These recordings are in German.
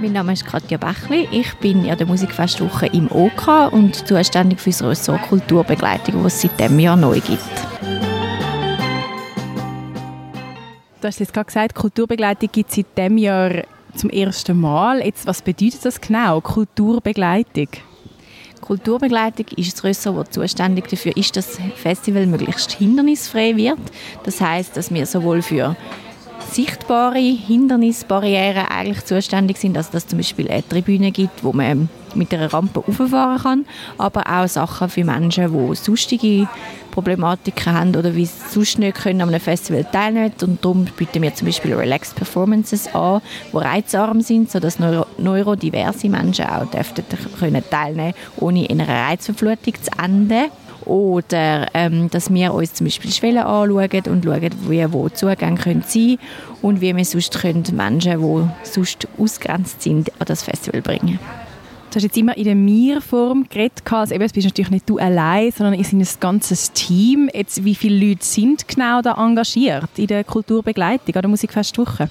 Mein Name ist Katja Bächli. Ich bin in der Musikfestwoche im OK und zuständig für das Ressort Kulturbegleitung, was es seit diesem Jahr neu gibt. Du hast jetzt gerade gesagt, Kulturbegleitung gibt es seit diesem Jahr zum ersten Mal. Jetzt, was bedeutet das genau, Kulturbegleitung? Kulturbegleitung ist das Ressort, das zuständig dafür ist, dass das Festival möglichst hindernisfrei wird. Das heißt, dass wir sowohl für sichtbare Hindernisbarrieren eigentlich zuständig sind, also dass es zum Beispiel eine Tribüne gibt, wo man mit einer Rampe rauffahren kann, aber auch Sachen für Menschen, die sonstige Problematiken haben oder wie sonst nicht können an einem Festival teilnehmen. Und darum bieten wir zum Beispiel Relaxed Performances an, die reizarm sind, sodass neuro neurodiverse Menschen auch dürften können ohne in einer Reizverflutung zu enden oder ähm, dass wir uns zum Beispiel Schwellen anschauen und schauen, wie wo Zugänge können sein und wie wir sonst können Menschen, die sonst ausgrenzt sind, an das Festival bringen Du hast jetzt immer in der Mir-Form geredet. Also eben, es bist natürlich nicht du allein, sondern ihr seid ein ganzes Team. Jetzt, wie viele Leute sind genau da engagiert in der Kulturbegleitung an der Musikfestwoche?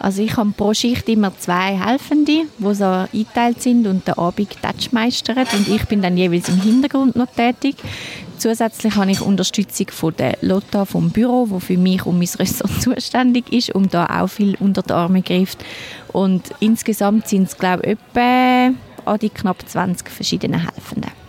Also ich habe pro Schicht immer zwei Helfende, die so eingeteilt sind und den Abend meistern. Und ich bin dann jeweils im Hintergrund noch tätig. Zusätzlich habe ich Unterstützung von der Lotta vom Büro, wo für mich und mein Ressort zuständig ist, um da auch viel unter die Arme greift. Und insgesamt sind es glaube ich etwa an die knapp 20 verschiedenen Helfenden.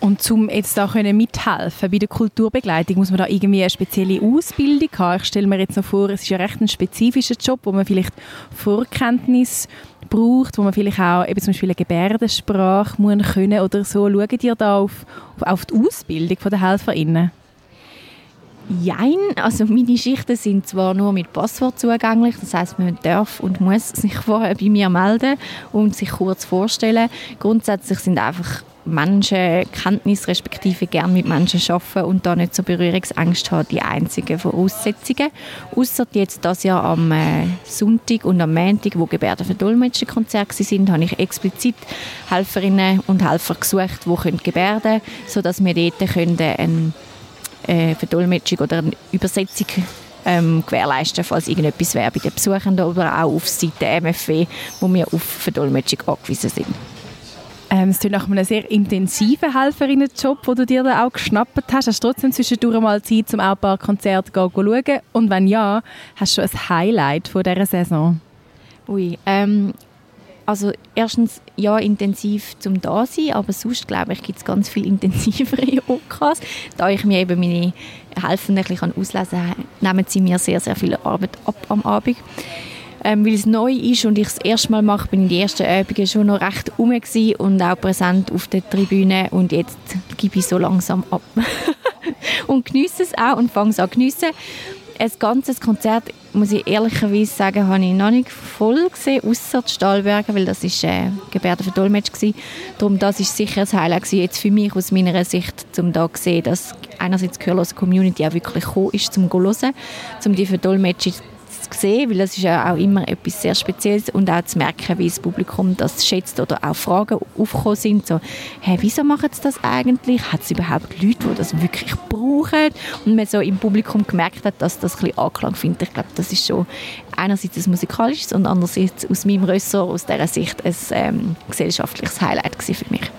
Und um jetzt da können mithelfen bei der Kulturbegleitung, muss man da irgendwie eine spezielle Ausbildung haben? Ich stelle mir jetzt noch vor, es ist ja recht ein spezifischer Job, wo man vielleicht Vorkenntnis braucht, wo man vielleicht auch eben zum Beispiel eine Gebärdensprache muss können oder so. Schaut ihr da auf, auf die Ausbildung der HelferInnen? Jein, also meine Schichten sind zwar nur mit Passwort zugänglich, das heißt, man darf und muss sich vorher bei mir melden und sich kurz vorstellen. Grundsätzlich sind einfach Menschenkenntnis respektive gern mit Menschen arbeiten und da nicht so Berührungsängste haben, die einzigen Voraussetzungen. Außer jetzt das Jahr am äh, Sonntag und am Montag, wo Gebärden für Dolmetscherkonzerte sind, habe ich explizit Helferinnen und Helfer gesucht, die können gebärden, sodass wir dort können, eine äh, Verdolmetschung oder eine Übersetzung ähm, gewährleisten, falls irgendetwas wäre bei den Besuchenden oder auch auf Seite MFW, wo wir auf Verdolmetschung angewiesen sind. Ähm, es klingt nach einem sehr intensiven Helferinnenjob, den du dir da auch geschnappt hast. Hast du trotzdem zwischendurch mal Zeit, um auch ein paar Konzerte zu schauen? Und wenn ja, hast du ein Highlight von dieser Saison? Ui, ähm, also erstens ja intensiv zum da sein, aber sonst glaube ich gibt es ganz viel intensivere OKs. Da ich mir eben meine Helfenden ein bisschen auslesen kann, nehmen sie mir sehr sehr viel Arbeit ab am Abend ähm, weil es neu ist und ich es das erste Mal mache, bin ich die ersten Übungen schon noch recht rum und auch präsent auf der Tribüne und jetzt gebe ich so langsam ab und genieße es auch und fange es an geniessen. Ein ganzes Konzert, muss ich ehrlicherweise sagen, habe ich noch nicht voll gesehen, außer die Stahlberge, weil das ist äh, Gebärde für Dolmetsch gewesen. Darum, das ist sicher ein Highlight jetzt für mich aus meiner Sicht, um da zu sehen, dass einerseits die gehörlose Community auch wirklich gekommen ist, zum zu hören, um die Verdolmetscher sehen, weil das ist ja auch immer etwas sehr Spezielles und auch zu merken, wie das Publikum das schätzt oder auch Fragen aufgekommen sind, so, hey, wieso machen sie das eigentlich? Hat es überhaupt Leute, die das wirklich brauchen? Und man so im Publikum gemerkt hat, dass das ein bisschen Anklang findet. Ich glaube, das ist schon einerseits ein musikalisches und andererseits aus meinem Ressort, aus dieser Sicht, ein ähm, gesellschaftliches Highlight für mich.